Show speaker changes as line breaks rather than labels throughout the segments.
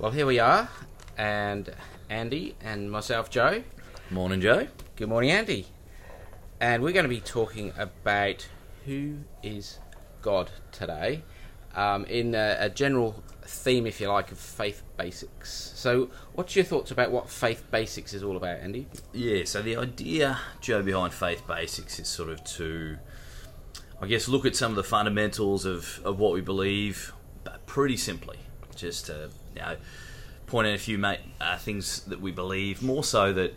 Well, here we are, and Andy and myself, Joe.
Morning, Joe.
Good morning, Andy. And we're going to be talking about who is God today, um, in a, a general theme, if you like, of faith basics. So, what's your thoughts about what faith basics is all about, Andy?
Yeah, so the idea, Joe, behind Faith Basics is sort of to, I guess, look at some of the fundamentals of, of what we believe, but pretty simply. Just to, you know, point out a few mate, uh, things that we believe, more so that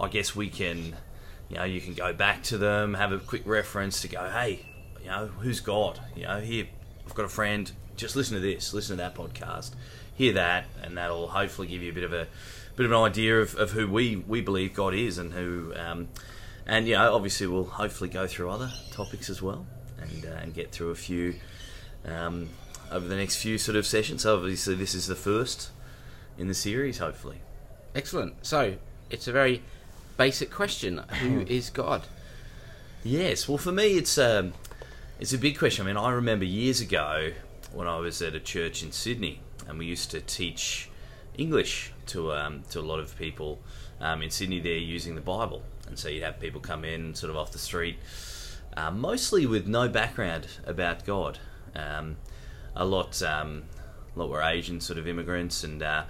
I guess we can, you know, you can go back to them, have a quick reference to go, hey, you know, who's God? You know, here, I've got a friend, just listen to this, listen to that podcast, hear that, and that'll hopefully give you a bit of a bit of an idea of, of who we, we believe God is and who, um, and you know, obviously we'll hopefully go through other topics as well and, uh, and get through a few um, over the next few sort of sessions. So obviously this is the first in the series, hopefully.
Excellent. So, it's a very basic question Who is God?
Yes, well, for me, it's um, it's a big question. I mean, I remember years ago when I was at a church in Sydney, and we used to teach English to um, to a lot of people um, in Sydney. There using the Bible, and so you'd have people come in sort of off the street, uh, mostly with no background about God. Um, a lot, um, a lot were Asian sort of immigrants, and uh,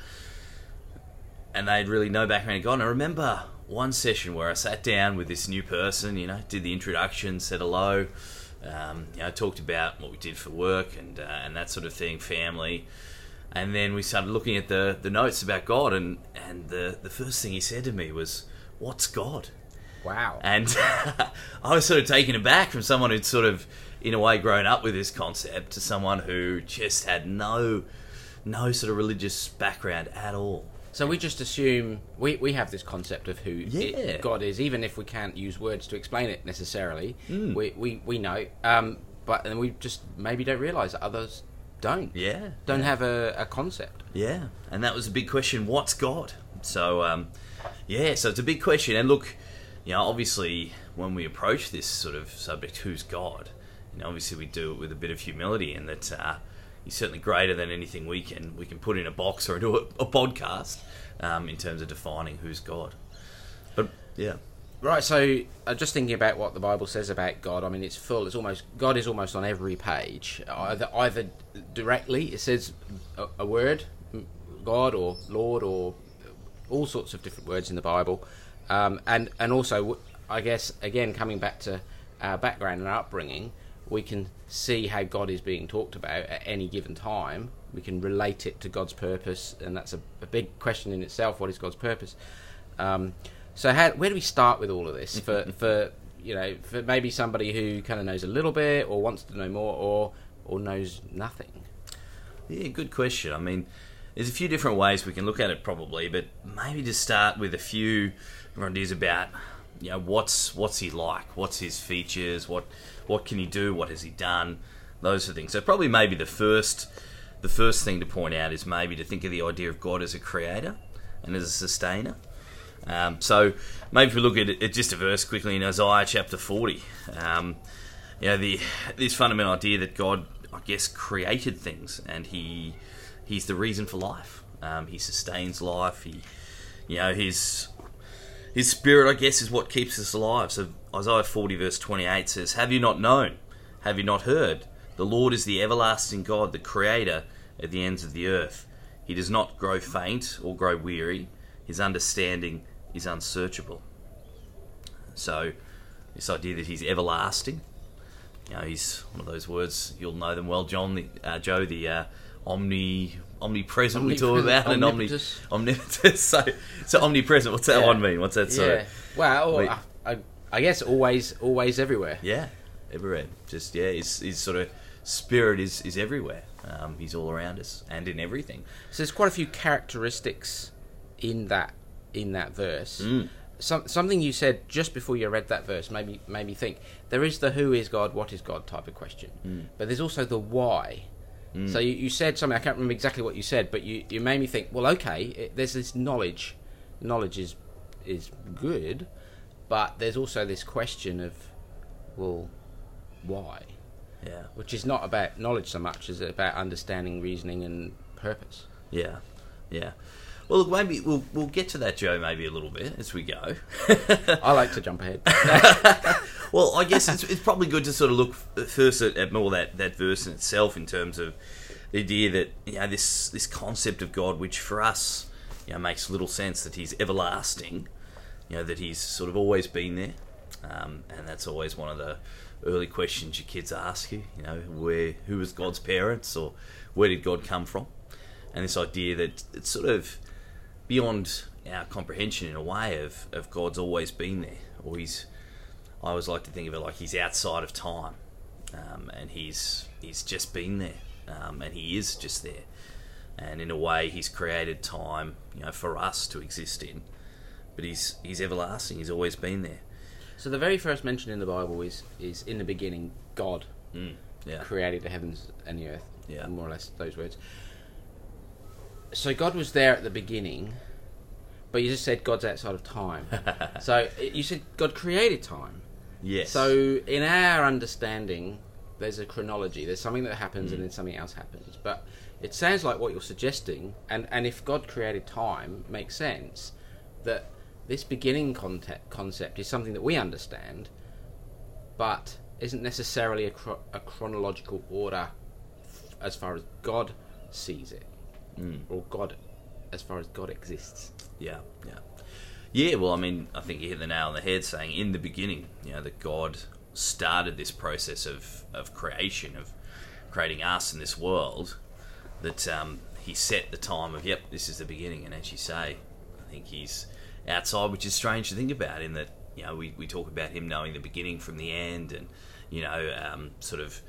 and they had really no background in God. I remember one session where I sat down with this new person, you know, did the introduction, said hello, um, you know, talked about what we did for work and uh, and that sort of thing, family, and then we started looking at the the notes about God, and and the the first thing he said to me was, "What's God?"
Wow.
And I was sort of taken aback from someone who'd sort of, in a way, grown up with this concept to someone who just had no, no sort of religious background at all.
So we just assume we, we have this concept of who
Yeah.
it, God is, even if we can't use words to explain it necessarily.
Mm.
We, we we know, um, but then we just maybe don't realise that others don't.
Yeah,
Don't have a, a concept.
Yeah, and that was a big question. What's God? So, um, yeah, so it's a big question. And look, you know, obviously, when we approach this sort of subject, who's God? Know, obviously, we do it with a bit of humility, and that uh, he's certainly greater than anything we can we can put in a box or do a, a podcast um, in terms of defining who's God. But yeah,
Right. So uh, just thinking about what the Bible says about God. I mean, it's full. It's almost God is almost on every page. Either either directly it says a, a word, God or Lord or all sorts of different words in the Bible, um, and and also I guess again coming back to our background and our upbringing, we can see how God is being talked about at any given time. We can relate it to God's purpose, and that's a, a big question in itself. What is God's purpose? Um, so how, where do we start with all of this for, for you know for maybe somebody who kind of knows a little bit or wants to know more or or knows nothing?
Yeah, good question. I mean, there's a few different ways we can look at it probably, but maybe to start with a few ideas about you know what's what's he like, what's his features, what what can he do, what has he done, those of things. So probably maybe the first the first thing to point out is maybe to think of the idea of God as a creator and as a sustainer. Um, so maybe if we look at at just a verse quickly in Isaiah chapter 40, um, you know, the this fundamental idea that God, I guess, created things and he he's the reason for life. Um, he sustains life. He, you know, his his spirit, I guess, is what keeps us alive. So Isaiah 40 verse 28 says, "Have you not known? Have you not heard? The Lord is the everlasting God, the Creator at the ends of the earth. He does not grow faint or grow weary. His understanding is unsearchable." So, this idea that He's everlasting, you know, he's one of those words you'll know them well, John, uh, Joe, the uh, omni omnipresent we talk
Omnipresent,
about, and omni
omnipotent.
omnipotent. So, so omnipresent. What's that
Yeah.
one mean? What's that? Sorry.
Yeah. Well,
Wait.
I, I, I guess always always everywhere.
Yeah, everywhere. Just yeah, his, his sort of spirit is is everywhere. Um, he's all around us and in everything.
So there's quite a few characteristics in that in that verse.
Mm.
Some, something you said just before you read that verse made me, made me think. There is the who is God, what is God type of question,
Mm.
but there's also the why.
Mm.
So you, you said something I can't remember exactly what you said, but you, you made me think. Well, okay, it, there's this knowledge. Knowledge is is good, but there's also this question of, well, why?
Yeah,
Which is not about knowledge so much as about understanding, reasoning, and purpose.
yeah. yeah. Well, look, maybe we'll we'll get to that, Joe, maybe a little bit as we go.
I like to jump ahead.
well, I guess it's, it's probably good to sort of look first at, at more that, that verse in itself in terms of the idea that you know this this concept of God, which for us you know makes little sense that He's everlasting, you know that He's sort of always been there, um, and that's always one of the early questions your kids ask you. You know, where who was God's parents, or where did God come from? And this idea that it's sort of beyond our comprehension in a way of, of God's always been there, or He's. I always like to think of it like He's outside of time, um, and He's He's just been there, um, and He is just there, and in a way He's created time, you know, for us to exist in, but He's He's everlasting. He's always been there.
so the very first mention in the Bible is is in the beginning God
Mm, yeah,
created the heavens and the earth.
Yeah.
more or less those words. So God was there at the beginning, but you just said God's outside of time. so you said God created time.
Yes.
So in our understanding, there's a chronology. There's something that happens and then something else happens. But it sounds like what you're suggesting, and, and if God created time, makes sense that this beginning concept, concept is something that we understand, but isn't necessarily a, chro- a chronological order f- as far as God sees it,
Mm.
or God as far as God exists.
Yeah, yeah, yeah. Well, I mean, I think you hit the nail on the head, saying in the beginning, you know, that God started this process of of creation, of creating us in this world. That um, He set the time of, yep, this is the beginning, and as you say, I think He's outside, which is strange to think about. In that, you know, we we talk about Him knowing the beginning from the end, and you know, um, sort of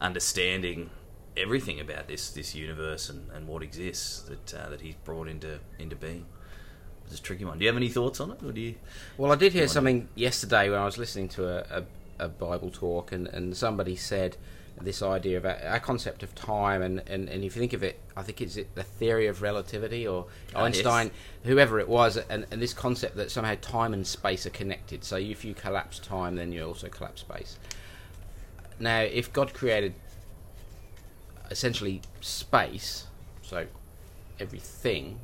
understanding everything about this this universe and, and what exists that uh, that he's brought into into being. It's a tricky one. Do you have any thoughts on it, or do you?
Well, I did hear something yesterday when I was listening to a, a, a Bible talk, and, and somebody said this idea of a, a concept of time, and, and, and if you think of it, I think it's the theory of relativity, or
Ah,
Einstein,
yes.
whoever it was, and, and this concept that somehow time and space are connected. So if you collapse time, then you also collapse space. Now, if God created essentially space, so everything,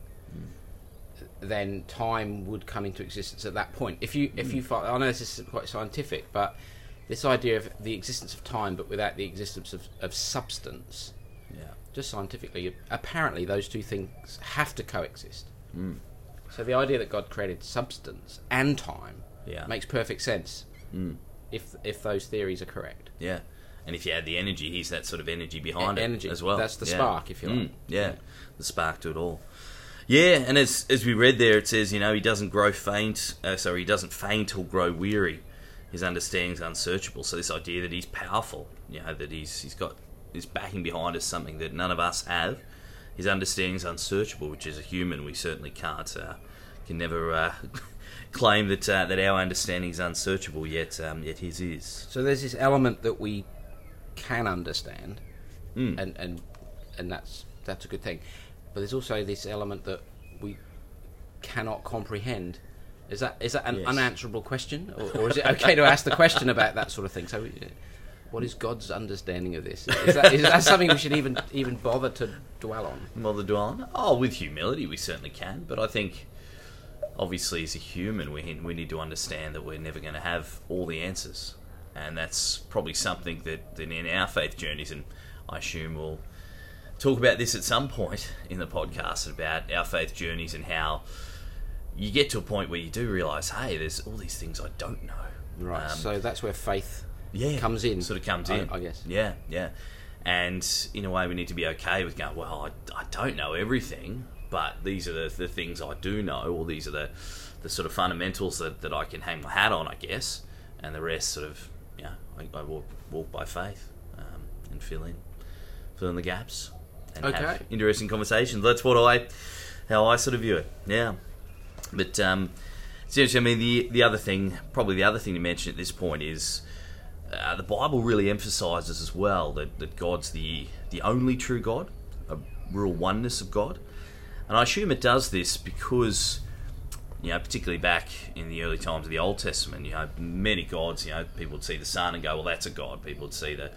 then time would come into existence at that point. If you if you find, I know this isn't quite scientific, but this idea of the existence of time, but without the existence of, of substance,
Yeah.
just scientifically, apparently those two things have to coexist.
Mm.
So the idea that God created substance and time
Yeah.
makes perfect sense
Mm.
if if those theories are correct.
Yeah. And if you add the energy, he's that sort of energy behind
E-
it
energy.
as well.
That's the
Yeah.
spark, if you like.
Mm, yeah, the spark to it all. Yeah, and as as we read there, it says, you know, he doesn't grow faint. Uh, sorry, he doesn't faint or grow weary. His understanding's unsearchable. So this idea that he's powerful, you know, that he's he's got his backing behind us, something that none of us have. His understanding's unsearchable, which as a human we certainly can't uh, can never uh, claim that uh, that our understanding is unsearchable. Yet um, yet his is.
So there's this element that we can understand,
Mm.
and and and that's that's a good thing. But there's also this element that we cannot comprehend. Is that is that an
Yes.
unanswerable question, or, or is it okay to ask the question about that sort of thing? So, what is God's understanding of this? Is that, is that something we should even even bother to dwell on?
Mother Dwelling? Oh, with humility, we certainly can. But I think, obviously, as a human, we we need to understand that we're never going to have all the answers, and that's probably something that, that in our faith journeys, and I assume we'll talk about this at some point in the podcast about our faith journeys and how you get to a point where you do realize, hey, there's all these things I don't know.
Right.
Um,
so that's where faith
yeah,
comes in.
Sort of comes
I-
in,
I guess.
Yeah, yeah. And in a way, we need to be okay with going. Well, I, I don't know everything, but these are the, the things I do know, or these are the the sort of fundamentals that, that I can hang my hat on, I guess. And the rest, sort of, yeah, I, I walk walk by faith um, and fill in fill in the gaps and have
Okay.
interesting conversations. That's what I how I sort of view it. Yeah. But um, seriously, I mean, the the other thing, probably the other thing to mention at this point is uh, the Bible really emphasizes as well that, that God's the the only true God, a real oneness of God, and I assume it does this because you know, particularly back in the early times of the Old Testament, you know, many gods, you know, people would see the sun and go, well, that's a god. People would see the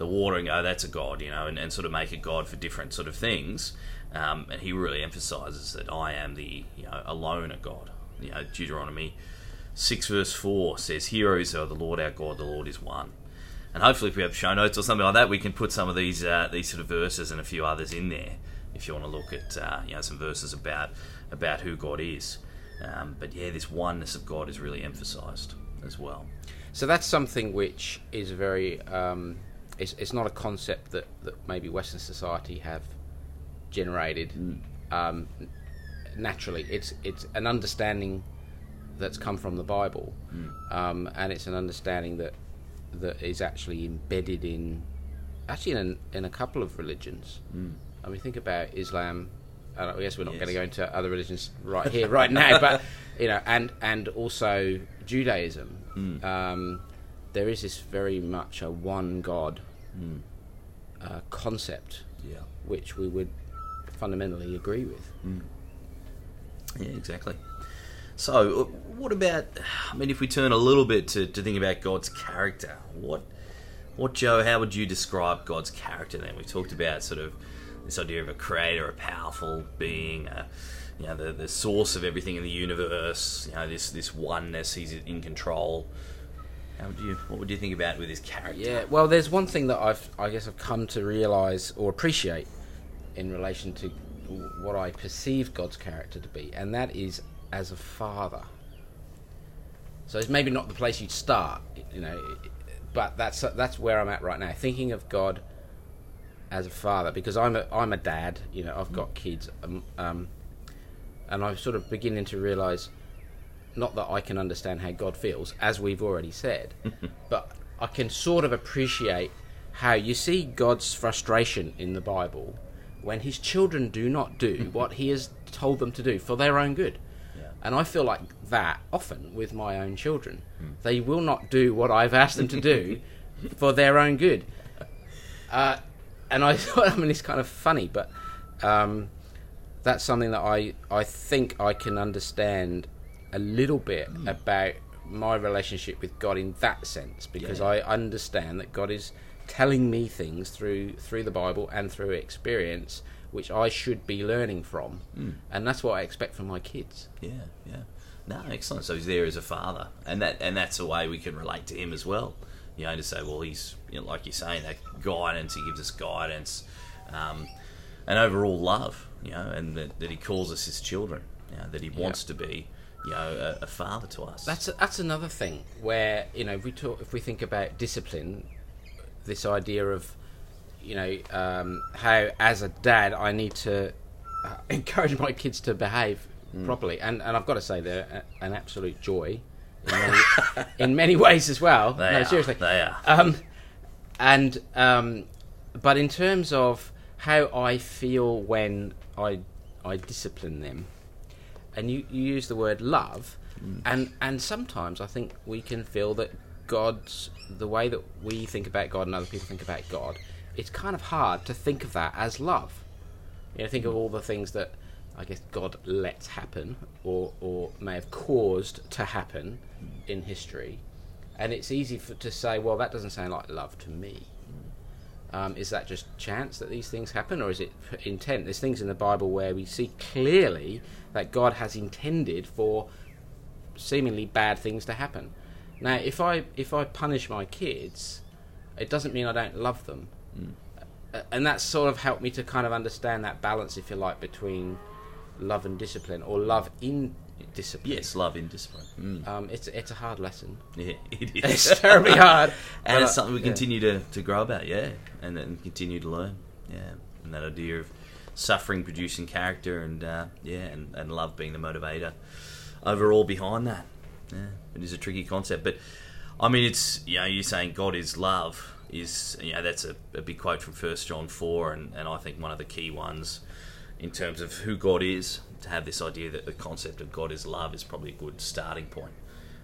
the water and go, that's a god, you know, and, and sort of make a god for different sort of things. Um, and he really emphasizes that I am the, you know, alone a god. You know, Deuteronomy 6 verse 4 says, Hear O Israel the Lord our God, the Lord is one. And hopefully, if we have show notes or something like that, we can put some of these uh, these sort of verses and a few others in there. If you want to look at uh, you know some verses about about who God is, um, but yeah, this oneness of God is really emphasised as well.
So that's something which is very. Um, it's, it's not a concept that, that maybe Western society have generated um, naturally. It's it's an understanding that's come from the Bible, um, and it's an understanding that that is actually embedded in actually in a, in a couple of religions. I mean, think about Islam. I guess we're not
Yes.
going to go into other religions right here, right now, but you know, and and also Judaism. Um, there is this very much a one God uh, concept,
Yeah.
which we would fundamentally agree with.
Yeah, exactly. So, uh, what about? I mean, if we turn a little bit to, to think about God's character, what, what Joe? How would you describe God's character? Then we talked about sort of this idea of a creator, a powerful being, a, you know, the the source of everything in the universe. You know, this this oneness. He's in control. How would you? What would you think about with his character?
Yeah, well, there's one thing that I've, I guess, I've come to realise or appreciate in relation to what I perceive God's character to be, and that is as a father. So it's maybe not the place you'd start, you know, but that's that's where I'm at right now, thinking of God as a father, because I'm a I'm a dad, you know, I've got kids, um, um, and I'm sort of beginning to realise not that I can understand how God feels, as we've already said, but I can sort of appreciate how you see God's frustration in the Bible when his children do not do what he has told them to do for their own good.
Yeah.
And I feel like that often with my own children. They will not do what I've asked them to do for their own good. Uh, and I thought, I mean, it's kind of funny, but um, that's something that I, I think I can understand a little bit about my relationship with God in that sense, because
Yeah.
I understand that God is telling me things through through the Bible and through experience, which I should be learning from, and that's what I expect from my kids.
Yeah, yeah. No, excellent. So he's there as a father, and that and that's a way we can relate to him as well. You know, to say, well, he's you know, like you're saying, that guidance. He gives us guidance, um, and overall love. You know, and that, that he calls us his children. You know, that he wants to be, you know, a, a father to us.
That's that's another thing where you know if we talk if we think about discipline, this idea of you know um, how as a dad I need to uh, encourage my kids to behave properly, and and I've got to say they're a, an absolute joy in many, in many ways as well.
They
no,
are.
seriously,
They are.
um, and um, but in terms of how I feel when I I discipline them, and you, you use the word love, and and sometimes I think we can feel that God's the way that we think about God and other people think about God. It's kind of hard to think of that as love. You know, think of all the things that I guess God lets happen, or or may have caused to happen in history, and it's easy for, to say, well, that doesn't sound like love to me. Um, is that just chance that these things happen, or is it intent? There's things in the Bible where we see clearly that God has intended for seemingly bad things to happen. Now, if I if I punish my kids, it doesn't mean I don't love them, Uh, and that's sort of helped me to kind of understand that balance, if you like, between love and discipline, or love in discipline.
yes, love in discipline. Mm.
Um, it's it's a hard lesson.
Yeah, it is.
It's terribly hard,
and it's something we
yeah.
continue to, to grow about, yeah, and then continue to learn, yeah, and that idea of suffering producing character, and uh, yeah, and, and love being the motivator overall behind that. Yeah, it is a tricky concept, but I mean, it's you know, you're saying God is love is you know that's a, a big quote from First John four, and, and I think one of the key ones in terms of who God is. To have this idea that the concept of God is love is probably a good starting point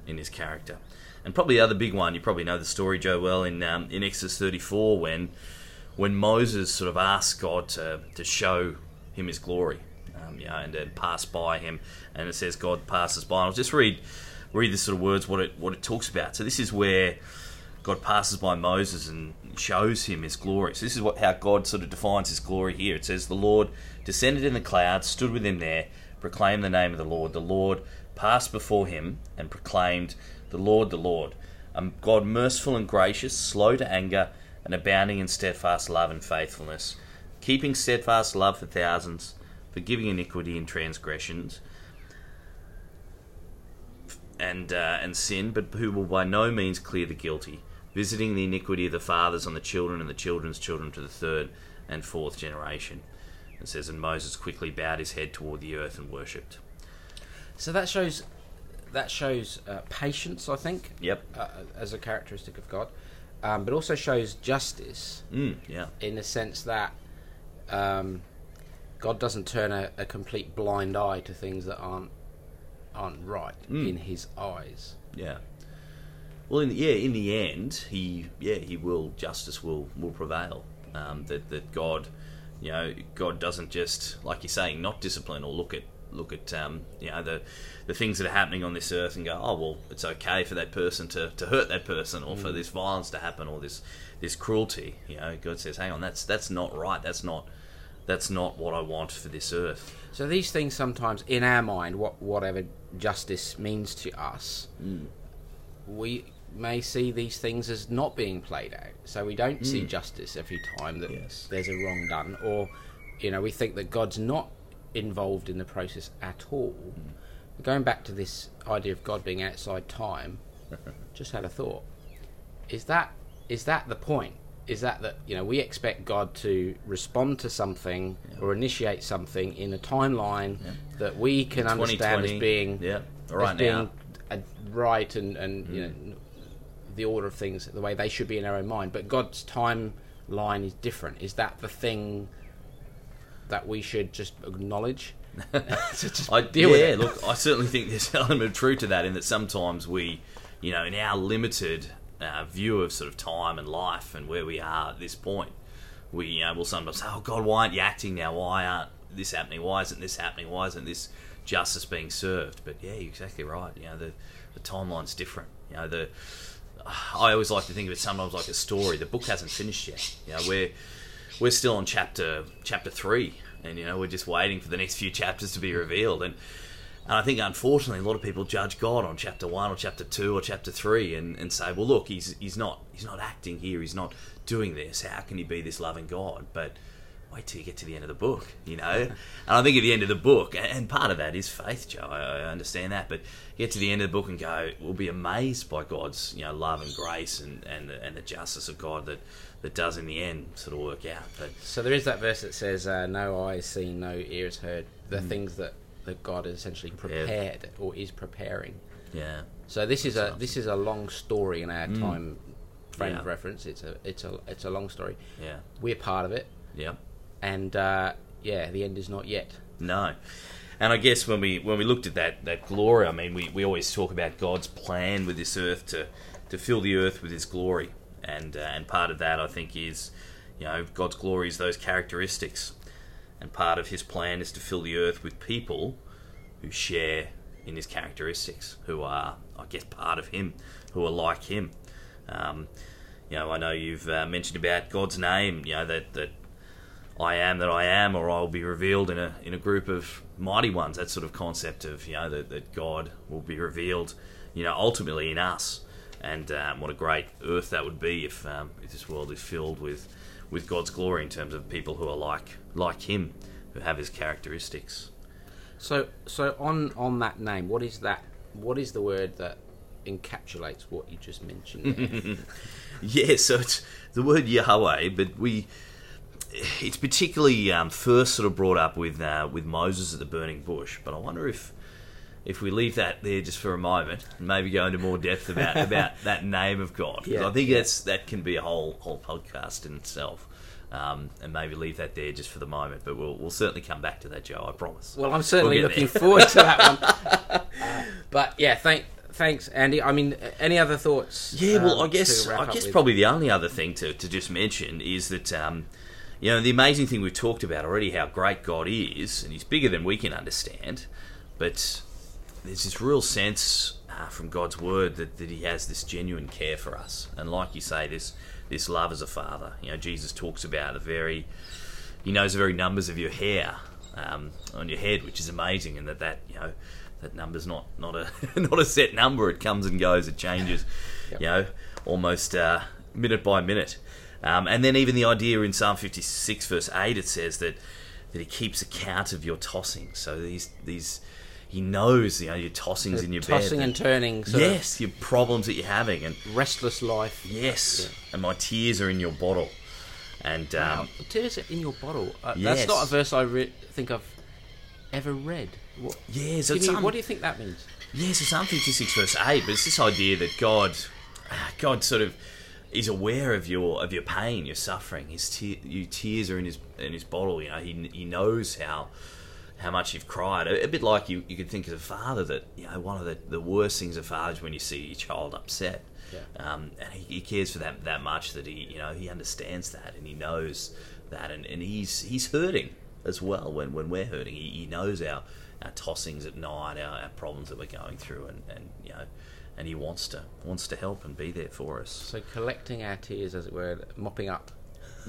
in his character. And probably the other big one, you probably know the story, Joe, well, in um, in Exodus 34 when when Moses sort of asked God to, to show him his glory, um, you know, and to pass by him, and it says God passes by. And I'll just read read the sort of words what it what it talks about. So this is where God passes by Moses and shows him his glory. So this is what how God sort of defines his glory here. It says the Lord descended in the clouds, stood with him there, proclaimed the name of the Lord. The Lord passed before him and proclaimed, "The Lord, the Lord, a God merciful and gracious, slow to anger, and abounding in steadfast love and faithfulness, keeping steadfast love for thousands, forgiving iniquity and transgressions." And, uh, and sin, but who will by no means clear the guilty, visiting the iniquity of the fathers on the children and the children's children to the third and fourth generation. It says, and Moses quickly bowed his head toward the earth and worshipped.
So that shows that shows uh, patience, I think,
Yep.
uh, as a characteristic of God, um, but also shows justice
Mm, yeah.
in the sense that um, God doesn't turn a, a complete blind eye to things that aren't aren't right
Mm.
in His eyes.
Yeah. Well, in the, yeah, in the end, he yeah he will justice will will prevail. Um, that that God, you know, God doesn't just like you're saying not discipline or look at look at um, you know the the things that are happening on this earth and go oh well it's okay for that person to, to hurt that person or for this violence to happen or this this cruelty you know God says hang on that's that's not right that's not that's not what I want for this earth
So these things sometimes, in our mind, what whatever justice means to us,
Mm.
we may see these things as not being played out. So we don't see justice every time that
Mm. Yes.
there's a wrong done, or you know, we think that God's not involved in the process at all.
Mm.
Going back to this idea of God being outside time, just had a thought. Is that is that the point? Is that that you know we expect God to respond to something or initiate something in a timeline that we can understand as being
yeah
as
right
being a right and and you know the order of things the way they should be in our own mind. But God's timeline is different. Is that the thing that we should just acknowledge? Just
I,
deal
yeah,
with it.
look, I certainly think there's an element of truth to that in that sometimes we, you know, in our limited uh, view of sort of time and life and where we are at this point, we you know, will sometimes say, oh God, why aren't you acting now? Why aren't this happening? Why isn't this happening? Why isn't this justice being served? But yeah, you're exactly right. You know, the, the timeline's different. You know, the I always like to think of it sometimes like a story. The book hasn't finished yet. You know, we're we're still on chapter chapter three, and you know we're just waiting for the next few chapters to be revealed. And and I think unfortunately a lot of people judge God on chapter one or chapter two or chapter three, and, and say, well, look, he's he's not he's not acting here. He's not doing this. How can he be this loving God? But wait till you get to the end of the book, you know. And I think at the end of the book, and part of that is faith, Joe. I understand that, but get to the end of the book and go, we'll be amazed by God's, you know, love and grace and and the, and the justice of God that that does in the end sort of work out. But
So there is that verse that says, uh, "No eye has seen, no ear has heard." The
Mm.
things that, that God has essentially prepared or is preparing.
yeah,
So this is a this is a long story in our time frame
Mm. Yeah.
of reference. It's a it's a it's a long story.
yeah,
We're part of it,
yeah.
And uh, yeah, the end is not yet.
No. And I guess when we when we looked at that, that glory, I mean, we, we always talk about God's plan with this earth to, to fill the earth with His glory, and uh, and part of that I think is, you know, God's glory is those characteristics, and part of His plan is to fill the earth with people who share in His characteristics, who are I guess part of Him, who are like Him. Um, you know, I know you've uh, mentioned about God's name. You know that that I am that I am, or I'll be revealed in a in a group of mighty ones. That sort of concept of you know that, that God will be revealed, you know, ultimately in us, and um, what a great earth that would be if um, if this world is filled with with God's glory in terms of people who are like like Him, who have His characteristics.
So so on on that name, what is that? What is the word that encapsulates what you just mentioned?
Yeah, so it's the word Yahweh, but we it's particularly um, first sort of brought up with uh, with Moses at the burning bush. But I wonder if if we leave that there just for a moment and maybe go into more depth about about that name of God, because
Yeah,
I think
yeah.
that's that can be a whole whole podcast in itself. Um, and maybe leave that there just for the moment, but we'll we'll certainly come back to that, Joe. I promise.
Well, I'm certainly
We'll
looking forward to that one. Uh, but yeah, thank thanks, Andy. I mean, any other thoughts?
Yeah, well,
um,
I guess I guess probably the only other thing to, to just mention is that um, you know the amazing thing we've talked about already how great God is, and He's bigger than we can understand. But there's this real sense uh, from God's word that, that He has this genuine care for us, and like you say, this this love as a father. You know, Jesus talks about the very He knows the very numbers of your hair um, on your head, which is amazing, and that that you know that number's not not a not a set number. It comes and goes. It changes.
Yep.
You know, almost uh, minute by minute. Um, and then even the idea in Psalm 56 verse 8 it says that that he keeps account of your tossing. So these these he knows you know your tossings in your
tossing
bed.
and turning, sort of
yes, your problems that you're having and
restless life.
yes, and my tears are in your bottle. And um,
Wow, tears in your bottle. Uh,
Yes.
That's not a verse I re- think I've ever read. What,
yeah, so
me-
some-
what do you think that means?
Yes, it's Psalm 56 verse 8, but it's this idea that God, God sort of is aware of your of your pain, your suffering. His te- your tears are in his in his bottle. You know, he he knows how how much you've cried. A, a bit like you, you could think as a father that you know one of the, the worst things of fathers when you see your child upset.
Yeah.
Um, and he, he cares for that that much that he you know he understands that and he knows that and, and he's he's hurting as well when, when we're hurting. He, he knows our, our tossings at night, our, our problems that we're going through, and, and you know, and he wants to wants to help and be there for us.
So collecting our tears, as it were, mopping up.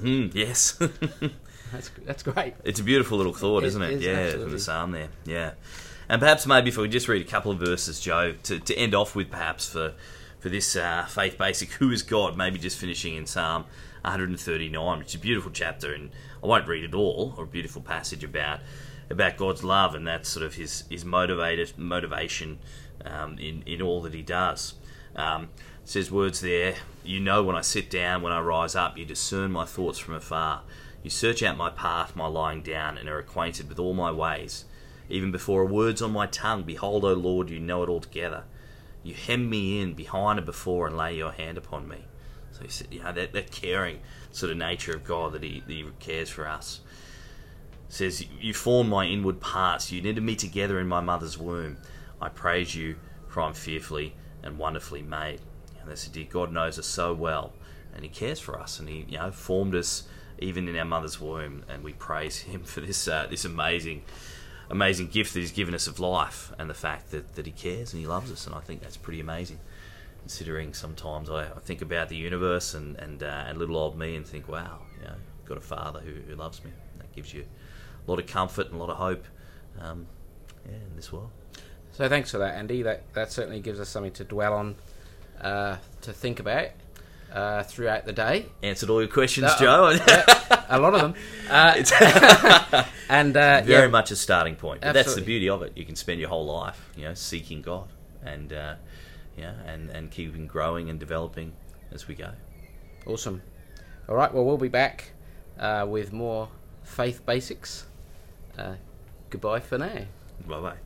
Mm, yes,
That's that's great.
it's a beautiful little thought, isn't it?
is,
yeah, from
absolutely.
the psalm there. Yeah, and perhaps maybe if we just read a couple of verses, Joe, to, to end off with, perhaps for for this uh, faith basic, who is God? Maybe just finishing in Psalm 139, which is a beautiful chapter, and I won't read it all, or a beautiful passage about about God's love and that sort of his his motivated motivation um, in in all that he does. Um, says words there. You know when I sit down, when I rise up, you discern my thoughts from afar. You search out my path, my lying down, and are acquainted with all my ways. Even before a word's on my tongue, behold, O Lord, you know it altogether. You hem me in behind and before, and lay your hand upon me. So he said, you know that, that caring sort of nature of God that He, that he cares for us. It says you formed my inward parts. You knitted me together in my mother's womb. I praise you, for I'm fearfully and wonderfully made. And this dear God knows us so well, and He cares for us, and He you know formed us even in our mother's womb, and we praise Him for this uh, this amazing amazing gift that He's given us of life, and the fact that, that He cares and He loves us, and I think that's pretty amazing. Considering sometimes I, I think about the universe and and, uh, and little old me, and think, wow, you know, I've got a Father who, who loves me. That gives you a lot of comfort and a lot of hope, um, yeah, in this world.
So thanks for that, Andy. That that certainly gives us something to dwell on, uh, to think about uh, throughout the day.
Answered all your questions,
Uh,
Joe.
yeah, a lot of them. Uh, and uh,
Very
yeah,
much a starting point. But that's the beauty of it. You can spend your whole life, you know, seeking God and uh, yeah, and and keeping growing and developing as we go.
awesome. All right. Well, we'll be back uh, with more faith basics. Uh, goodbye for now.
Bye bye.